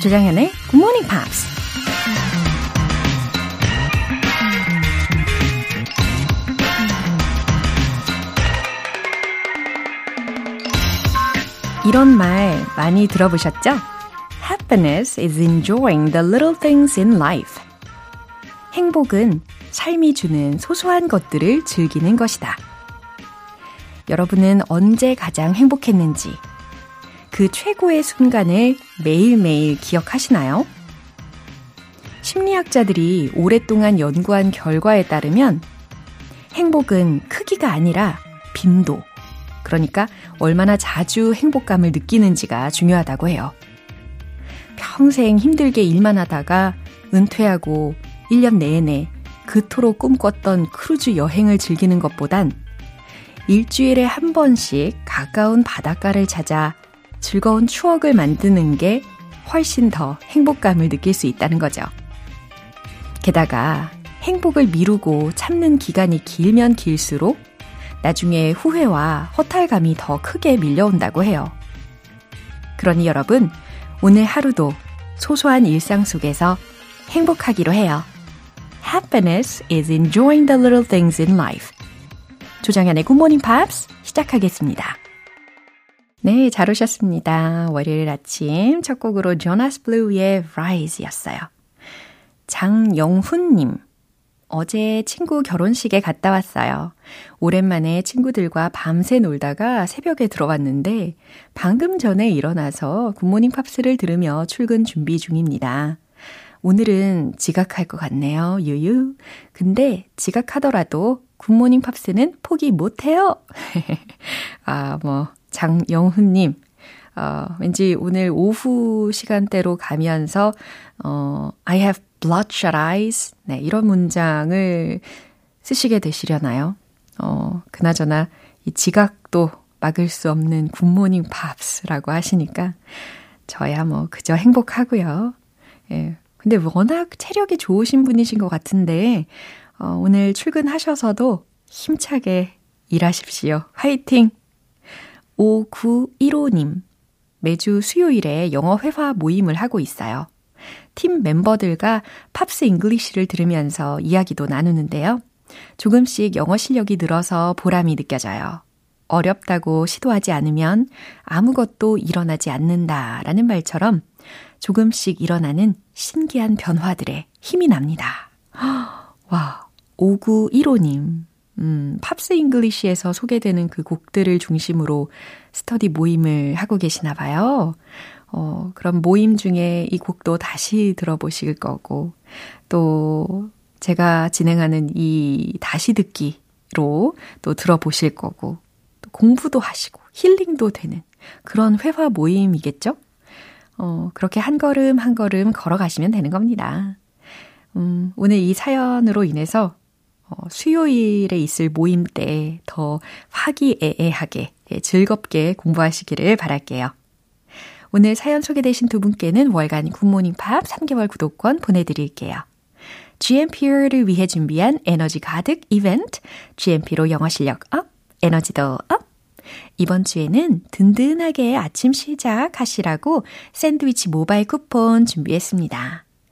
조장현의 Good Morning Pops. 이런 말 많이 들어보셨죠? Happiness is enjoying the little things in life. 행복은 삶이 주는 소소한 것들을 즐기는 것이다. 여러분은 언제 가장 행복했는지 그 최고의 순간을 매일매일 기억하시나요? 심리학자들이 오랫동안 연구한 결과에 따르면 행복은 크기가 아니라 빈도, 그러니까 얼마나 자주 행복감을 느끼는지가 중요하다고 해요. 평생 힘들게 일만 하다가 은퇴하고 1년 내내 그토록 꿈꿨던 크루즈 여행을 즐기는 것보단 일주일에 한 번씩 가까운 바닷가를 찾아 즐거운 추억을 만드는 게 훨씬 더 행복감을 느낄 수 있다는 거죠. 게다가 행복을 미루고 참는 기간이 길면 길수록 나중에 후회와 허탈감이 더 크게 밀려온다고 해요. 그러니 여러분, 오늘 하루도 소소한 일상 속에서 행복하기로 해요. Happiness is enjoying the little things in life. Good Morning Pops 시작하겠습니다. 네, 잘 오셨습니다. 월요일 아침 첫 곡으로 조나스 블루의 Rise였어요. 장영훈님. 어제 친구 결혼식에 갔다 왔어요. 오랜만에 친구들과 밤새 놀다가 새벽에 들어왔는데 방금 전에 일어나서 굿모닝 팝스를 들으며 출근 준비 중입니다. 오늘은 지각할 것 같네요. 유유. 근데 지각하더라도 굿모닝 팝스는 포기 못해요. 아, 뭐, 장영훈님. 어, 왠지 오늘 오후 시간대로 가면서, 어, I have bloodshot eyes. 네, 이런 문장을 쓰시게 되시려나요? 어, 그나저나 이 지각도 막을 수 없는 굿모닝 팝스라고 하시니까 저야 뭐 그저 행복하고요. 예. 근데 워낙 체력이 좋으신 분이신 것 같은데 어, 오늘 출근하셔서도 힘차게 일하십시오. 화이팅! 5915님. 매주 수요일에 영어 회화 모임을 하고 있어요. 팀 멤버들과 팝스 잉글리쉬를 들으면서 이야기도 나누는데요. 조금씩 영어 실력이 늘어서 보람이 느껴져요. 어렵다고 시도하지 않으면 아무것도 일어나지 않는다라는 말처럼 조금씩 일어나는 신기한 변화들에 힘이 납니다. 와, 5915님. 음, 팝스 잉글리시에서 소개되는 그 곡들을 중심으로 스터디 모임을 하고 계시나 봐요. 어, 그럼 모임 중에 이 곡도 다시 들어보실 거고, 또 제가 진행하는 이 다시 듣기로 또 들어보실 거고, 또 공부도 하시고, 힐링도 되는 그런 회화 모임이겠죠? 어, 그렇게 한 걸음 한 걸음 걸어가시면 되는 겁니다. 음, 오늘 이 사연으로 인해서 어, 수요일에 있을 모임 때 더 화기애애하게 예, 즐겁게 공부하시기를 바랄게요. 오늘 사연 소개되신 두 분께는 월간 굿모닝 팝 3개월 구독권 보내드릴게요. GMP를 위해 준비한 에너지 가득 이벤트, GMP로 영어 실력 up, 에너지도 up. 이번 주에는 든든하게 아침 시작하시라고 샌드위치 모바일 쿠폰 준비했습니다.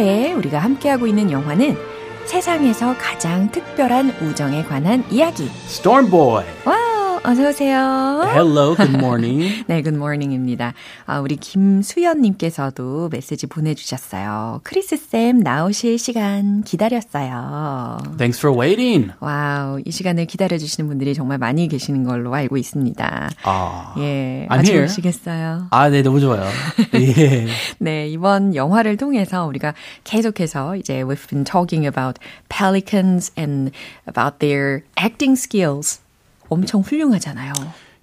3월에 우리가 함께하고 있는 영화는 세상에서 가장 특별한 우정에 관한 이야기. Storm Boy. 와, 어서 오세요. Hello, good morning. 네, good morning입니다. 아, 우리 김수연님께서도 메시지 보내주셨어요. 크리스 쌤 나오실 시간 기다렸어요. Thanks for waiting. Wow, 이 시간을 기다려주시는 분들이 정말 많이 계시는 걸로 알고 있습니다. 아, 예, I'm 아주. 오시겠어요. 아, 네, 너무 좋아요. 예. 네, 이번 영화를 통해서 우리가 계속해서 이제 we've been talking about pelicans and about their acting skills. 엄청 훌륭하잖아요.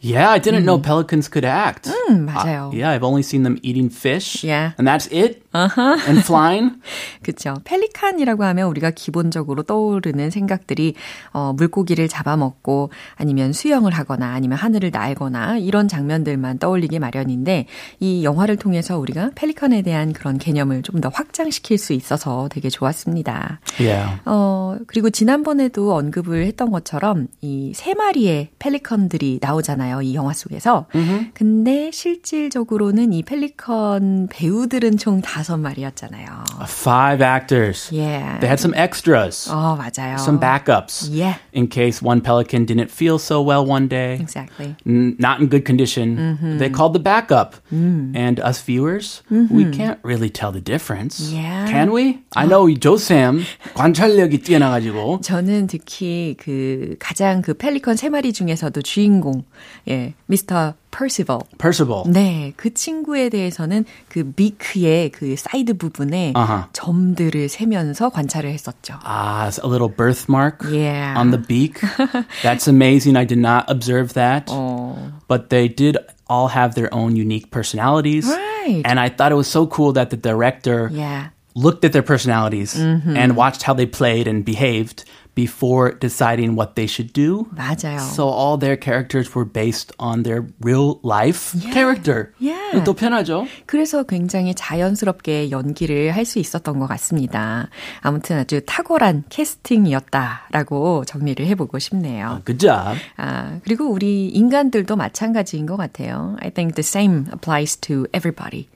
Yeah, I didn't know pelicans could act. 음, 맞아요. Uh, yeah, I've only seen them eating fish. Yeah. And that's it? Uh-huh. And flying? 그쵸. 펠리칸이라고 하면 우리가 기본적으로 떠오르는 생각들이, 어, 물고기를 잡아먹고, 아니면 수영을 하거나, 아니면 하늘을 날거나, 이런 장면들만 떠올리기 마련인데, 이 영화를 통해서 우리가 펠리칸에 대한 그런 개념을 좀 더 확장시킬 수 있어서 되게 좋았습니다. Yeah. 어, 그리고 지난번에도 언급을 했던 것처럼, 이 세 마리의 펠리컨들이 나오잖아요. 이 영화 속에서. 근데 실질적으로는 이 펠리컨 배우들은 총 다섯 마리였잖아요. Five actors. Yeah. They had some extras. 어, 맞아요. Some backups. Yeah. In case one pelican didn't feel so well one day. Exactly. n- not in good condition. They called the backup. And us viewers, we can't really tell the difference. Yeah. Can we? I know Joe Sam 관찰력이 뛰어나가지고 저는 특히 그 가장 그 펠리컨 세 마리 중에서도 주인공, 예, 미스터 퍼시벌. Percival. 네, 그 친구에 대해서는 그 비크의 그 사이드 부분에 아하. 점들을 세면서 관찰을 했었죠. Ah, it's a little birthmark Yeah. on the beak. That's amazing. I did not observe that. 어, But they did all have their own unique personalities. Right. And I thought it was so cool that the director yeah. looked at their personalities and watched how they played and behaved before deciding what they should do. 맞아요. So all their characters were based on their real life character. Yeah. 또 편하죠? 그래서 굉장히 자연스럽게 연기를 할 수 있었던 것 같습니다. 아무튼 아주 탁월한 캐스팅이었다라고 정리를 해보고 싶네요. Good job. 아, 그리고 우리 인간들도 마찬가지인 것 같아요. I think the same applies to everybody.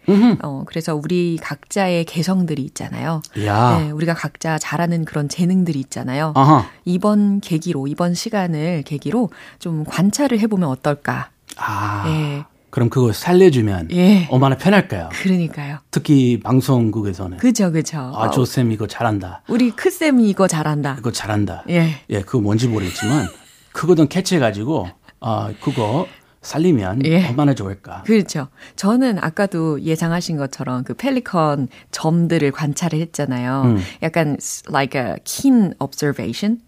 어, 그래서 우리 각자의 개성들이 있잖아요. 야. 네, 우리가 각자 잘하는 그런 재능들이 있잖아요. 아하. 이번 계기로, 이번 시간을 계기로 좀 관찰을 해보면 어떨까. 아. 예, 그럼 그거 살려주면 예. 얼마나 편할까요? 그러니까요. 특히 방송국에서는. 그죠, 그죠. 아, 조쌤 이거 잘한다. 우리 크쌤이 이거 잘한다. 이거 잘한다. 예. 예, 그거 뭔지 모르겠지만 그거 좀 캐치해가지고 아 그거 살리면 예. 얼마나 좋을까. 그렇죠. 저는 아까도 예상하신 것처럼 그 펠리컨 점들을 관찰을 했잖아요. 음. 약간 like a keen observation.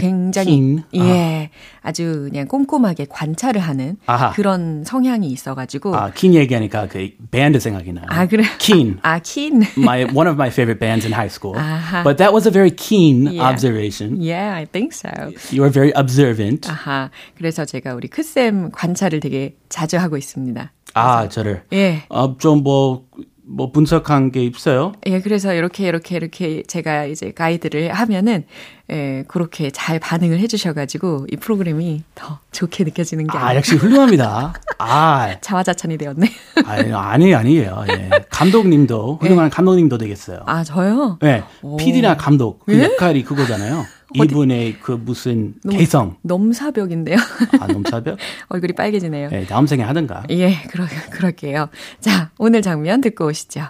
굉장히 keen? 예 아 주 그냥 꼼꼼하게 관찰을 하는 아하. 그런 성향이 있어가지고 아, 킨 얘기하니까 그 밴드 생각이 나요. 아, 그래 킨. 아 keen My one of my favorite bands in high school. 아하. But that was a very keen Yeah. observation. yeah I think so You were very observant. 아하 그래서 제가 우리 크쌤 관찰을 되게 자주 하고 있습니다 아, 저를 예 아, 좀뭐 뭐 분석한 게 있어요? 예, 그래서 이렇게, 이렇게, 이렇게 제가 이제 가이드를 하면은, 예, 그렇게 잘 반응을 해주셔가지고, 이 프로그램이 더 좋게 느껴지는 게 아, 역시 훌륭합니다. 아, 자화자찬이 되었네. 아니, 아니, 아니에요. 예. 감독님도, 훌륭한 감독님도 되겠어요. 아, 저요? 네, PD나 감독 그 예? 역할이 그거잖아요. 이분의 그 무슨 개성, 넘사벽인데요. 아 넘사벽, 얼굴이 빨개지네요. 네, 다음 생에 하든가. 예, 그러, 그럴게요. 자, 오늘 장면 듣고 오시죠.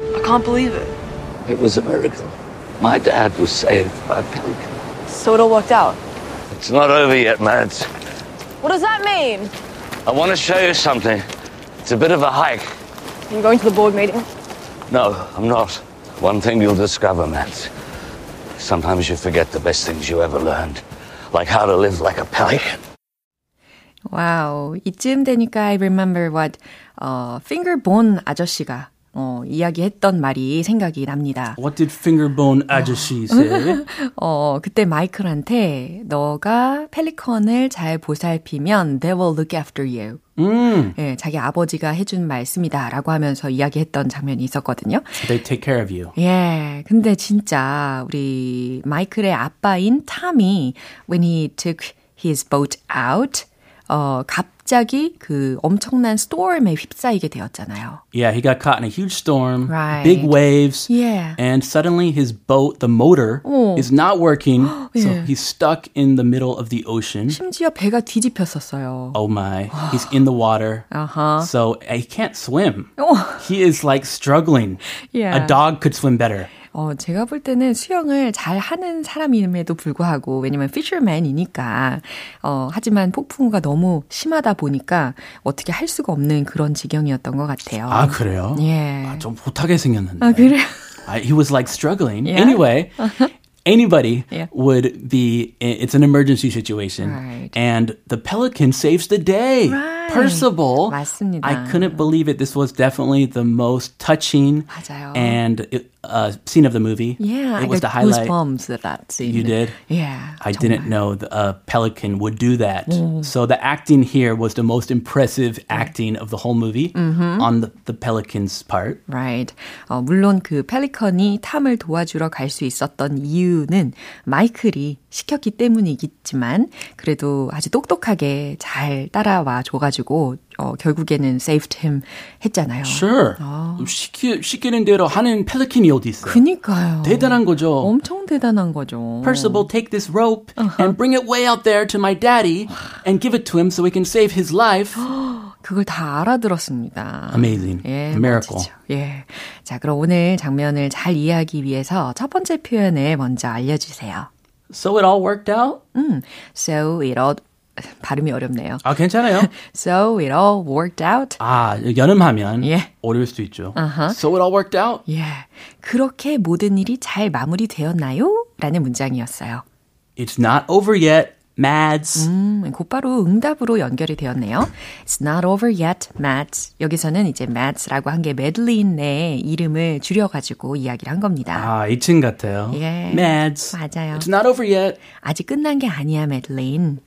I can't believe it. It was a miracle. My dad was saved by a pelican. So it all worked out. It's not over yet, Mads. What does that mean? I want to show you something. It's a bit of a hike. Are you going to the board meeting? No, I'm not. One thing you'll discover, Mads. Sometimes you forget the best things you ever learned, like how to live like a pelican. 와우, 이쯤 되니까 I remember what 어, fingerbone 아저씨가 어, 이야기했던 말이 생각이 납니다. What did Fingerbone 아저씨 say? 어, 그때 마이클한테 너가 펠리컨을 잘 보살피면 they will look after you. 음, 예, 자기 아버지가 해준 말씀이다라고 하면서 이야기했던 장면이 있었거든요. they take care of you. 예, 근데 진짜 우리 마이클의 아빠인 탐이 when he took his boat out 어, 갑자기 그 엄청난 스토음에 휩싸이게 되었잖아요. Yeah, he got caught in a huge storm, Right. big waves, Yeah. and suddenly his boat, the motor, Oh. is not working. So Yeah. he's stuck in the middle of the ocean. 심지어 배가 뒤집혔었어요. Oh my, he's in the water. Uh-huh. So uh, he can't swim. Oh. He is like struggling. Yeah. A dog could swim better. 어, 제가 볼 때는 수영을 잘 하는 사람임에도 불구하고, 왜냐면 피셔맨이니까, 어, 하지만 폭풍우가 너무 심하다 보니까 어떻게 할 수가 없는 그런 지경이었던 것 같아요. 아, 그래요? 예. 아, 좀 못하게 생겼는데. 아, 그래요? I, he was like struggling. Yeah. Anyway, anybody Yeah. would be, it's an emergency situation. Right. And the pelican saves the day. Right. Percival. 맞습니다. I couldn't believe it. This was definitely the most touching 맞아요. and uh, scene of the movie. Yeah, It was I the got highlight. goosebumps at that scene. You did? Yeah. I 정말. didn't know the, a pelican would do that. So the acting here was the most impressive acting of the whole movie on the, the pelican's part. Right. 어, 물론 그 펠리컨이 탐을 도와주러 갈 수 있었던 이유는 마이클이 시켰기 때문이겠지만 그래도 아주 똑똑하게 잘 따라와 줘가지고 어, 결국에는 saved him 했잖아요. Sure. 시키, 시키는 대로 하는 펠리킨이 어디 있어요? 그니까요. 대단한 거죠. 엄청 대단한 거죠. Percival, take this rope and bring it way out there to my daddy and give it to him so he can save his life. 그걸 다 알아들었습니다. Amazing. 예, A miracle. 멋지죠. 예. 자, 그럼 오늘 장면을 잘 이해하기 위해서 첫 번째 표현을 먼저 알려주세요. So it all worked out? 음, so it all 발음이 어렵네요. 아, 괜찮아요. So it all worked out. 아, 연음하면 예. 어려울 수도 있죠. So it all worked out? 예. 그렇게 모든 일이 잘 마무리되었나요? 라는 문장이었어요. It's not over yet, Mads. 음, 곧바로 응답으로 연결이 되었네요. It's not over yet, Mads. 여기서는 이제 Mads라고 한 게 메들린의 이름을 줄여가지고 이야기를 한 겁니다. 아, 2층 같아요. 예. Mads. 맞아요. It's not over yet. 아직 끝난 게 아니야, 메들린.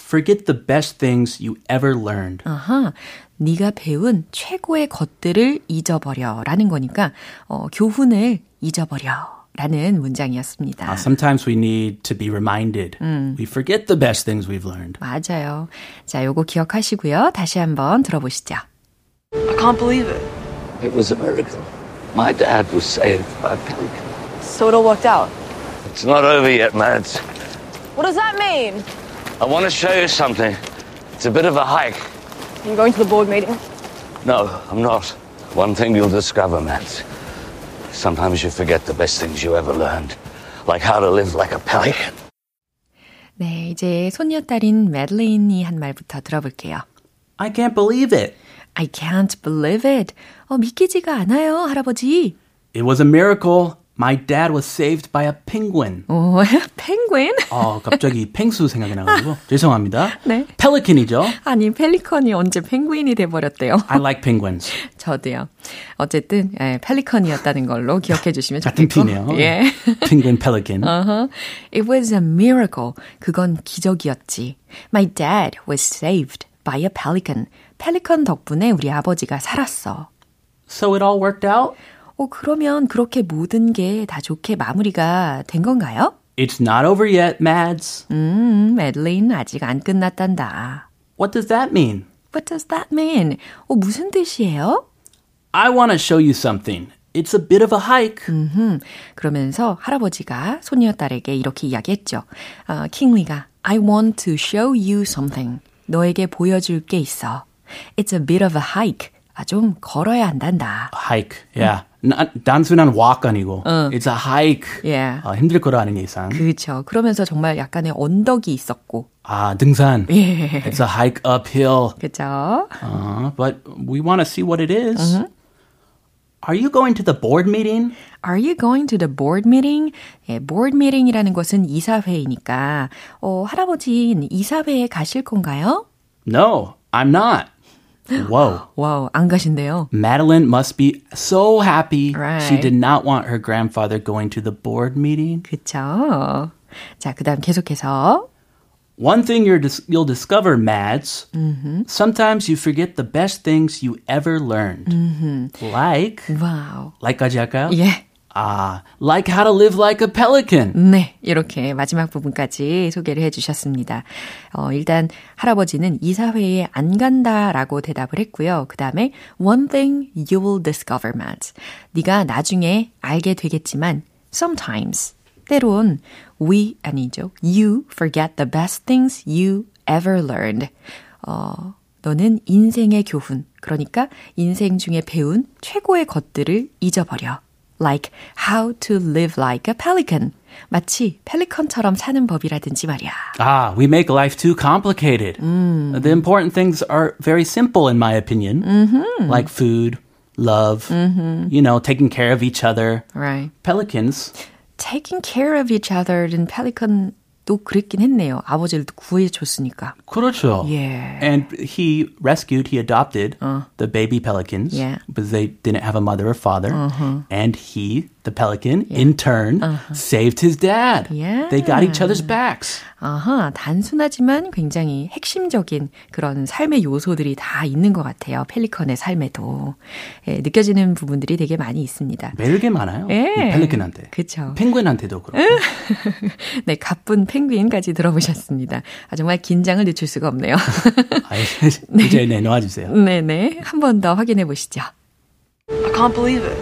Forget the best things you ever learned. 아하, 네가 배운 최고의 것들을 잊어버려 라는 거니까 어, 교훈을 잊어버려 라는 문장이었습니다. Uh, sometimes we need to be reminded. We forget the best things we've learned. 맞아요. 자, 요거 기억하시고요. 다시 한번 들어보시죠. I can't believe it. It was a miracle. My dad was saved by a pelican. So it all worked out. It's not over yet, Mads. What does that mean? I want to show you something. It's a bit of a hike. Are you going to the board meeting? No, I'm not. One thing you'll discover, Mads. Sometimes you forget the best things you ever learned. Like how to live like a pelican. 네, 이제 손녀딸인 메들린이 한 말부터 들어볼게요. I can't believe it. I can't believe it. 어, 믿기지가 않아요, 할아버지. It was a miracle. My dad was saved by a penguin. 오, 펭귄? 어, 갑자기 펭수 생각이 나가지고 죄송합니다. 네. 펠리킨이죠. 아니, 펠리컨이 언제 펭귄이 돼버렸대요. I like penguins. 저도요. 어쨌든 예, 펠리컨이었다는 걸로 기억해 주시면 같은 좋겠고. 피네요. 예. Penguin, pelican. Uh-huh. It was a miracle. 그건 기적이었지. My dad was saved by a pelican. 펠리컨 덕분에 우리 아버지가 살았어. So it all worked out? 어, 그러면 그렇게 모든 게 다 좋게 마무리가 된 건가요? It's not over yet, Mads. 음, 메들린 아직 안 끝났단다. What does that mean? What does that mean? 어, 무슨 뜻이에요? I want to show you something. It's a bit of a hike. 음, 그러면서 할아버지가 손녀 딸에게 이렇게 이야기했죠. 어, 킹리가 I want to show you something. 너에게 보여줄 게 있어. It's a bit of a hike. 아, 좀 걸어야 한단다. hike. Yeah. 나- 단순한 walk 아니고. It's a hike. Yeah. 어, 힘들 거라는 이상. 그렇죠. 그러면서 정말 약간의 언덕이 있었고. 아, 등산. 예. It's a hike uphill. 그죠? Uh, but we want to see what it is. Are you going to the board meeting? Are you going to the board meeting? 예, board meeting이라는 것은 이사회이니까 어, 할아버지 이사회에 가실 건가요? No, I'm not. Whoa. 와우, 안 가신대요. Madeline must be so happy. Right. She did not want her grandfather going to the board meeting. 그쵸? 자, 그 다음 계속해서 One thing you're dis- you'll discover, Mads, sometimes you forget the best things you ever learned. Like, 와우. like까지 예. Ah, like how to live like a pelican. 네, 이렇게 마지막 부분까지 소개를 해주셨습니다. 어, 일단 할아버지는 이사회에 안 간다라고 대답을 했고요. 그 다음에 one thing you will discover, Matt. 네가 나중에 알게 되겠지만 sometimes 때론 we 아니죠. you forget the best things you ever learned. 어, 너는 인생의 교훈, 그러니까 인생 중에 배운 최고의 것들을 잊어버려. like how to live like a pelican. 마치 펠리컨처럼 사는 법이라든지 말이야. Ah, we make life too complicated. The important things are very simple, in my opinion, like food, love, you know, taking care of each other. Right. Pelicans, Taking care of each other는 펠 리컨도 그랬긴 했네요. 아버지를 구해줬으니까. 그렇죠. Yeah. And he rescued, he adopted the baby pelicans Yeah. because they didn't have a mother or father. And he, the pelican, in turn, saved his dad. Yeah. They got each other's backs. 아하, 단순하지만 굉장히 핵심적인 그런 삶의 요소들이 다 있는 것 같아요. 펠리컨의 삶에도. 예, 느껴지는 부분들이 되게 많이 있습니다. 매일 게 많아요. 예. 이 펠리컨한테. 그쵸. 펭귄한테도 그렇고. 네, 가쁜 펭귄 까지 들어보셨습니다. 아, 정말 긴장을 늦출 수가 없네요. 아이, 이제 내놓아주세요. 네네. 한 번 더 확인해 보시죠. I can't believe it.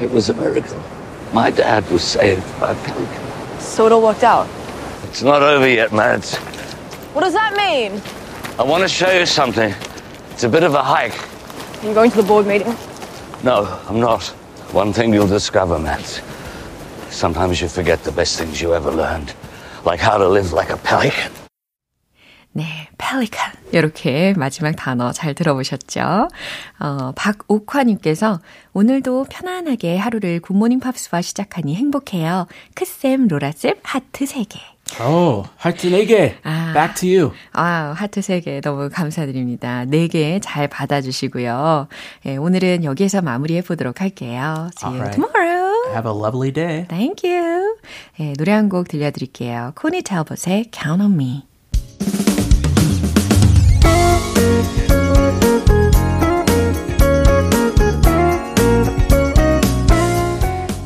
It was a miracle. My dad was saved by a pelican. So it all worked out. It's not over yet, Mads. What does that mean? I want to show you something. It's a bit of a hike. Are you going to the board meeting? No, I'm not. One thing you'll discover, Mads. Sometimes you forget the best things you ever learned. Like how to live like a pelican. 네, pelican. 이렇게 마지막 단어 잘 들어보셨죠? 어, 박옥화님께서 오늘도 편안하게 하루를 굿모닝 팝스와 시작하니 행복해요. 크쌤, 로라쌤, 하트 3개. Oh, 하트 4개. 아. Back to you. 아, 하트 3개 너무 감사드립니다. 4개 잘 받아주시고요. 예, 오늘은 여기에서 마무리해 보도록 할게요. See you Alright. tomorrow. Have a lovely day. Thank you. 예, 노래 한 곡 들려드릴게요. 코니 탤벗의 Count on Me.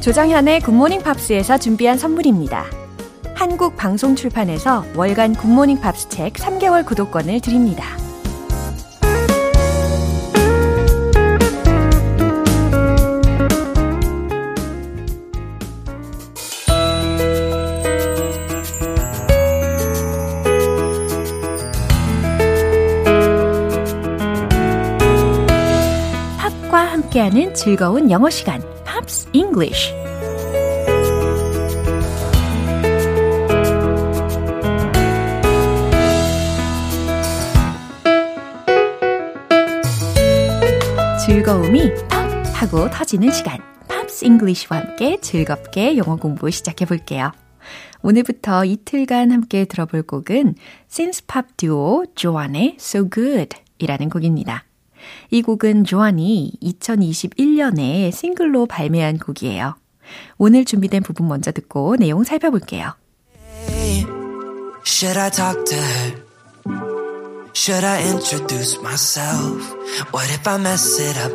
조정현의 굿모닝 팝스에서 준비한 선물입니다. 한국 방송 출판에서 월간 굿모닝 팝스 책 3개월 구독권을 드립니다. 함께하는 즐거운 영어 시간, Pops English. 즐거움이 팝 하고 터지는 시간. Pops English와 함께 즐겁게 영어 공부 시작해 볼게요. 오늘부터 이틀간 함께 들어볼 곡은 신스팝 듀오 Joan의 So Good 이라는 곡입니다. 이 곡은 조안이 2021년에 싱글로 발매한 곡이에요. 오늘 준비된 부분 먼저 듣고 내용 살펴볼게요. Should I talk to her? Should I introduce myself? What if I mess it up?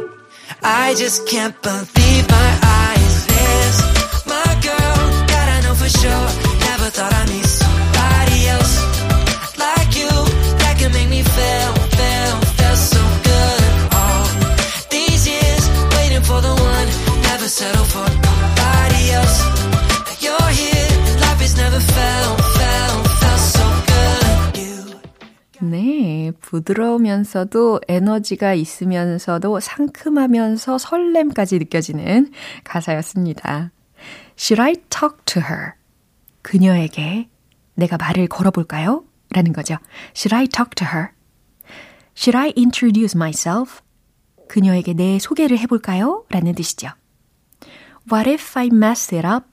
I just can't believe my eyes. This, my girl, God, I know for sure. Never thought I'd meet 부드러우면서도 에너지가 있으면서도 상큼하면서 설렘까지 느껴지는 가사였습니다. Should I talk to her? 그녀에게 내가 말을 걸어볼까요? 라는 거죠. Should I talk to her? Should I introduce myself? 그녀에게 내 소개를 해볼까요? 라는 뜻이죠. What if I mess it up?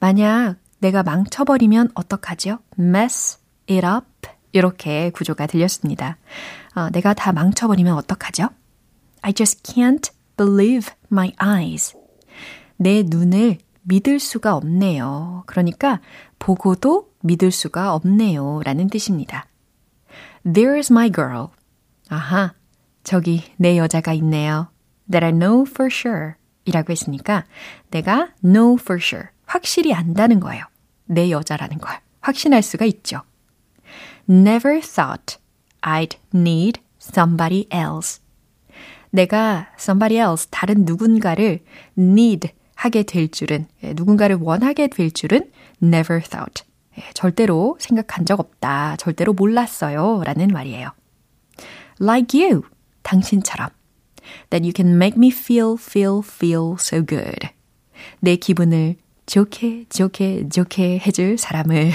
만약 내가 망쳐버리면 어떡하죠? mess it up. 이렇게 구조가 들렸습니다. 어, 내가 다 망쳐버리면 어떡하죠? I just can't believe my eyes. 내 눈을 믿을 수가 없네요. 그러니까 보고도 믿을 수가 없네요. 라는 뜻입니다. There's my girl. 아하, 저기 내 여자가 있네요. That I know for sure. 이라고 했으니까 내가 know for sure, 확실히 안다는 거예요. 내 여자라는 걸 확신할 수가 있죠. Never thought I'd need somebody else. 내가 somebody else, 다른 누군가를 need 하게 될 줄은, 누군가를 원하게 될 줄은 never thought. 절대로 생각한 적 없다. 절대로 몰랐어요. 라는 말이에요. Like you. 당신처럼. That you can make me feel, feel, feel so good. 내 기분을 좋게, 좋게, 좋게 해줄 사람을.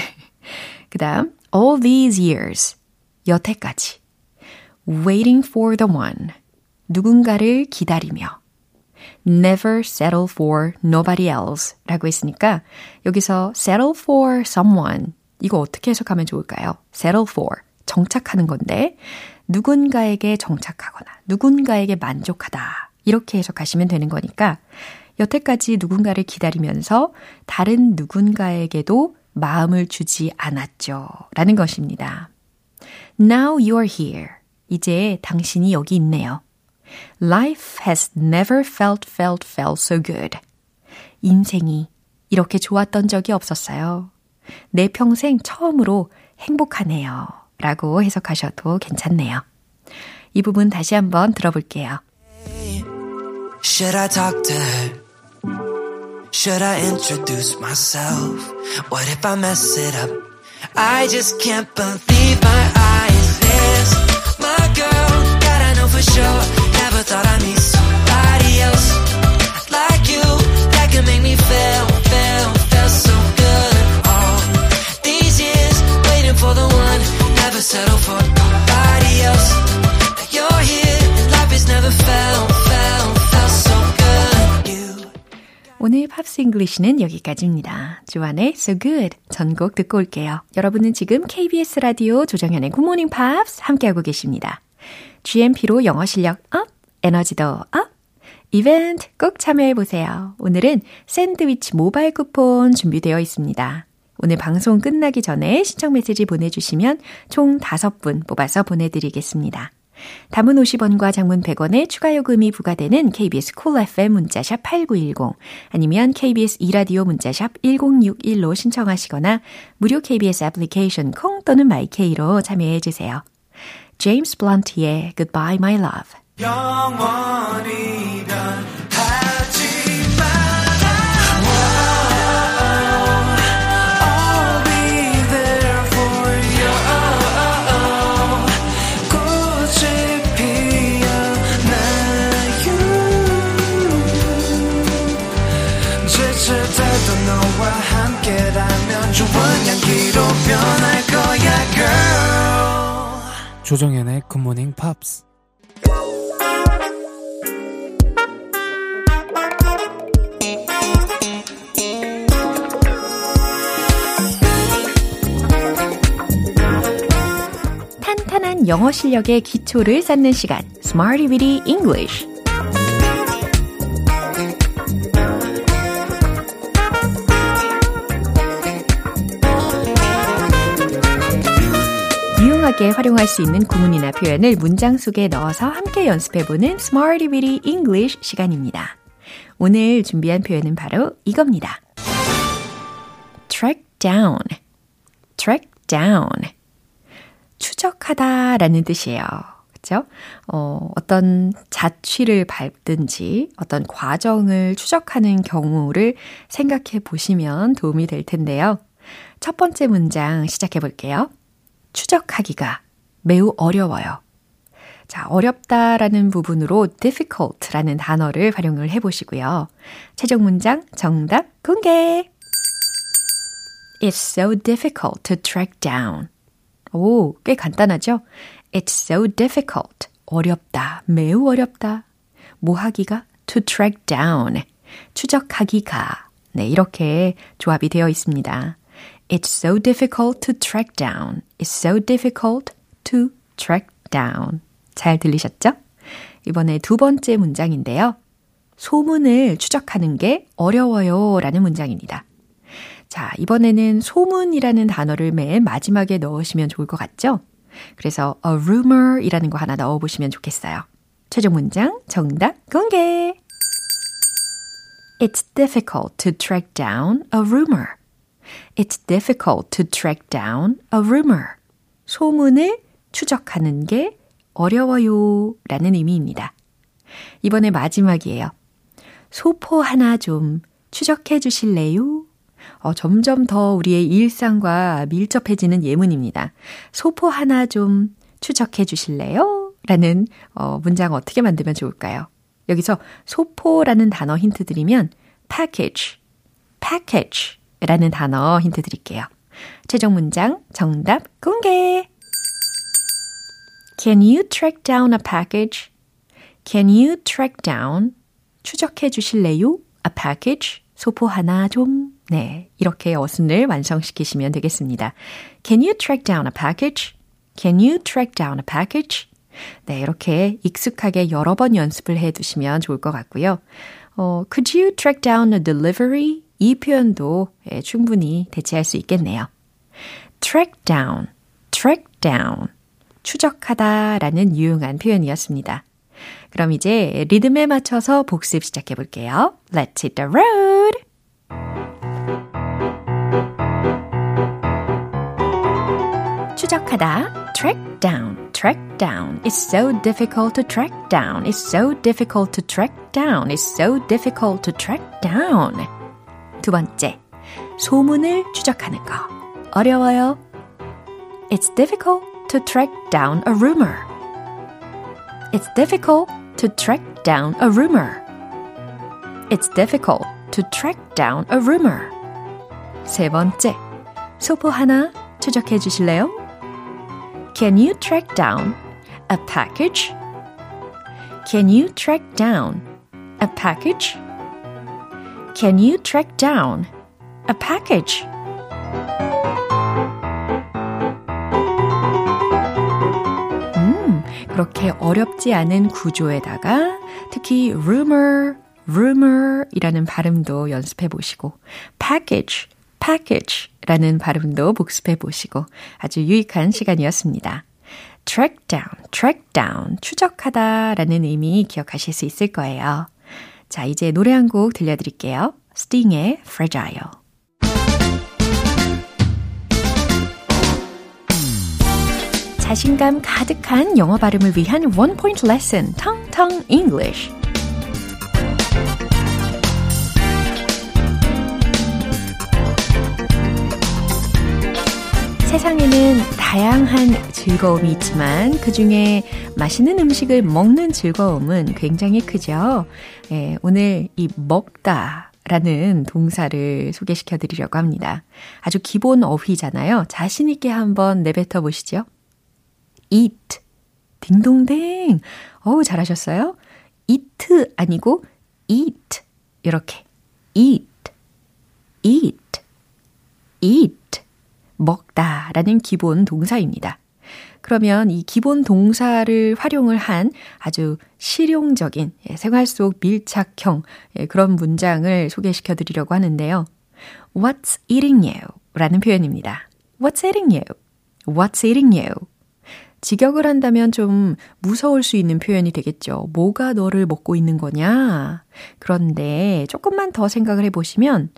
그 다음, all these years. 여태까지. waiting for the one. 누군가를 기다리며. never settle for nobody else 라고 했으니까 여기서 settle for someone 이거 어떻게 해석하면 좋을까요? settle for 정착하는 건데 누군가에게 정착하거나 누군가에게 만족하다 이렇게 해석하시면 되는 거니까 여태까지 누군가를 기다리면서 다른 누군가에게도 마음을 주지 않았죠. 라는 것입니다. Now you're here. 이제 당신이 여기 있네요. Life has never felt, felt, felt so good. 인생이 이렇게 좋았던 적이 없었어요. 내 평생 처음으로 행복하네요. 라고 해석하셔도 괜찮네요. 이 부분 다시 한번 들어볼게요. Should I talk to her? Should I introduce myself? What if I mess it up? I just can't believe my eyes. This, my girl, God, I know for sure. Never thought I'd meet somebody else 오늘 Pops English는 여기까지입니다. Joan의 So Good 전곡 듣고 올게요. 여러분은 지금 KBS 라디오 조정현의 Good Morning Pops 함께하고 계십니다. GMP로 영어 실력 up, 에너지도 up. 이벤트 꼭 참여해보세요. 오늘은 샌드위치 모바일 쿠폰 준비되어 있습니다. 오늘 방송 끝나기 전에 신청 메시지 보내주시면 총 5분 뽑아서 보내드리겠습니다. 단문 50원과 장문 100원의 추가 요금이 부과되는 KBS cool FM 문자샵 8910 아니면 KBS 2라디오 문자샵 1061로 신청하시거나 무료 KBS 애플리케이션 콩 또는 my K로 참여해 주세요. 제임스 블런트의 Goodbye My Lover 영원히 변 조정연의 굿모닝 팝스 탄탄한 영어 실력의 기초를 쌓는 시간 Smarty Weedy English 유용하게 활용할 수 있는 구문이나 표현을 문장 속에 넣어서 함께 연습해보는 Smarty Weedy English 시간입니다. 오늘 준비한 표현은 바로 이겁니다. track down, track down. 추적하다 라는 뜻이에요. 그죠? 어, 어떤 자취를 밟든지 어떤 과정을 추적하는 경우를 생각해 보시면 도움이 될 텐데요. 첫 번째 문장 시작해 볼게요. 추적하기가 매우 어려워요. 자, 어렵다라는 부분으로 difficult라는 단어를 활용을 해 보시고요. 최종 문장 정답 공개! It's so difficult to track down. 오, 꽤 간단하죠? It's so difficult. 어렵다. 매우 어렵다. 뭐 하기가? To track down. 추적하기가. 네, 이렇게 조합이 되어 있습니다. It's so difficult to track down. It's so difficult to track down. 잘 들리셨죠? 이번에 두 번째 문장인데요. 소문을 추적하는 게 어려워요 라는 문장입니다. 자, 이번에는 소문이라는 단어를 맨 마지막에 넣으시면 좋을 것 같죠? 그래서 a rumor 이라는 거 하나 넣어보시면 좋겠어요. 최종 문장 정답 공개! It's difficult to track down a rumor. It's difficult to track down a rumor. 소문을 추적하는 게 어려워요 라는 의미입니다. 이번에 마지막이에요. 소포 하나 좀 추적해 주실래요? 어, 점점 더 우리의 일상과 밀접해지는 예문입니다. 소포 하나 좀 추적해 주실래요? 라는 어, 문장 어떻게 만들면 좋을까요? 여기서 소포라는 단어 힌트 드리면 package, package 라는 단어 힌트 드릴게요. 최종 문장 정답 공개! Can you track down a package? Can you track down? 추적해 주실래요? A package? 소포 하나 좀. 네. 이렇게 어순을 완성시키시면 되겠습니다. Can you track down a package? Can you track down a package? 네. 이렇게 익숙하게 여러 번 연습을 해 두시면 좋을 것 같고요. 어, could you track down a delivery? 이 표현도 예, 충분히 대체할 수 있겠네요. track down, track down. 추적하다 라는 유용한 표현이었습니다. 그럼 이제 리듬에 맞춰서 복습 시작해 볼게요. Let's hit the road! 추적하다, track down, track down. It's so difficult to track down. It's so difficult to track down. It's so difficult to track down. 두 번째, 소문을 추적하는 거. 어려워요. It's difficult to track down a rumor. It's difficult to track down a rumor. It's difficult to track down a rumor. 세 번째, 소포 하나 추적해 주실래요? Can you track down a package? Can you track down a package? Can you track down a package? 음, 그렇게 어렵지 않은 구조에다가 특히 rumor, rumor 이라는 발음도 연습해 보시고 package, package 라는 발음도 복습해 보시고 아주 유익한 시간이었습니다. track down, track down, 추적하다 라는 의미 기억하실 수 있을 거예요. 자, 이제 노래 한 곡 들려드릴게요. Sting의 Fragile. 자신감 가득한 영어 발음을 위한 원 포인트 레슨, 텅텅 English. 세상에는 다양한 즐거움이 있지만 그 중에 맛있는 음식을 먹는 즐거움은 굉장히 크죠. 예, 오늘 이 먹다 라는 동사를 소개시켜 드리려고 합니다. 아주 기본 어휘잖아요. 자신있게 한번 내뱉어 보시죠. eat. 딩동댕. 어우, 잘하셨어요. eat 아니고 eat. 이렇게. eat. eat. eat. 먹다 라는 기본 동사입니다. 그러면 이 기본 동사를 활용을 한 아주 실용적인 생활 속 밀착형 그런 문장을 소개시켜 드리려고 하는데요. What's eating you? 라는 표현입니다. What's eating you? What's eating you? 직역을 한다면 좀 무서울 수 있는 표현이 되겠죠. 뭐가 너를 먹고 있는 거냐? 그런데 조금만 더 생각을 해보시면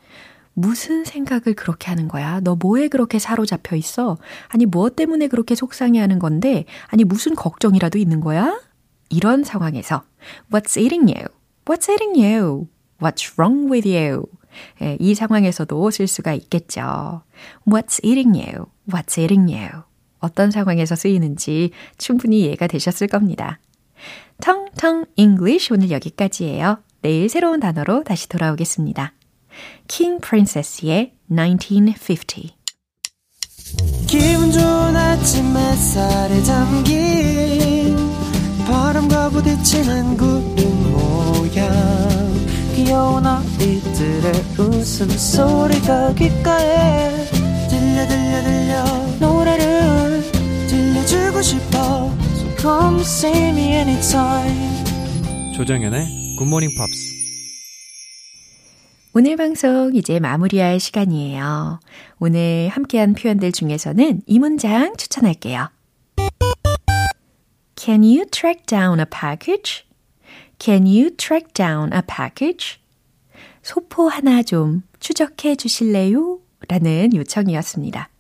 무슨 생각을 그렇게 하는 거야? 너 뭐에 그렇게 사로잡혀 있어? 아니, 무엇 때문에 그렇게 속상해 하는 건데? 아니, 무슨 걱정이라도 있는 거야? 이런 상황에서 What's eating you? What's eating you? What's wrong with you? 예, 이 상황에서도 쓸 수가 있겠죠. What's eating you? What's eating you? 어떤 상황에서 쓰이는지 충분히 이해가 되셨을 겁니다. 텅텅 English 오늘 여기까지예요. 내일 새로운 단어로 다시 돌아오겠습니다. 킹 프린세스의 1950 기분 좋은 아침 햇살에 담긴 바람과 부딪히는 구름 모양. 귀여운 아이들의 웃음소리가 귓가에 들려 들려 들려. 노래를 들려주고 싶어. So come see me anytime. 조정연의 굿모닝 팝스 오늘 방송 이제 마무리할 시간이에요. 오늘 함께한 표현들 중에서는 이 문장 추천할게요. Can you track down a package? Can you track down a package? 소포 하나 좀 추적해 주실래요? 라는 요청이었습니다.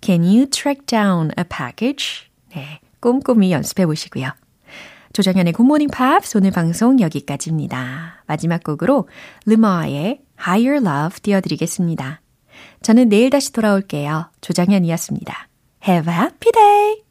Can you track down a package? 네, 꼼꼼히 연습해 보시고요. 조정현의 굿모닝 팝스 오늘 방송 여기까지입니다. 마지막 곡으로 르마의 Higher Love 띄워드리겠습니다. 저는 내일 다시 돌아올게요. 조정현이었습니다. Have a happy day!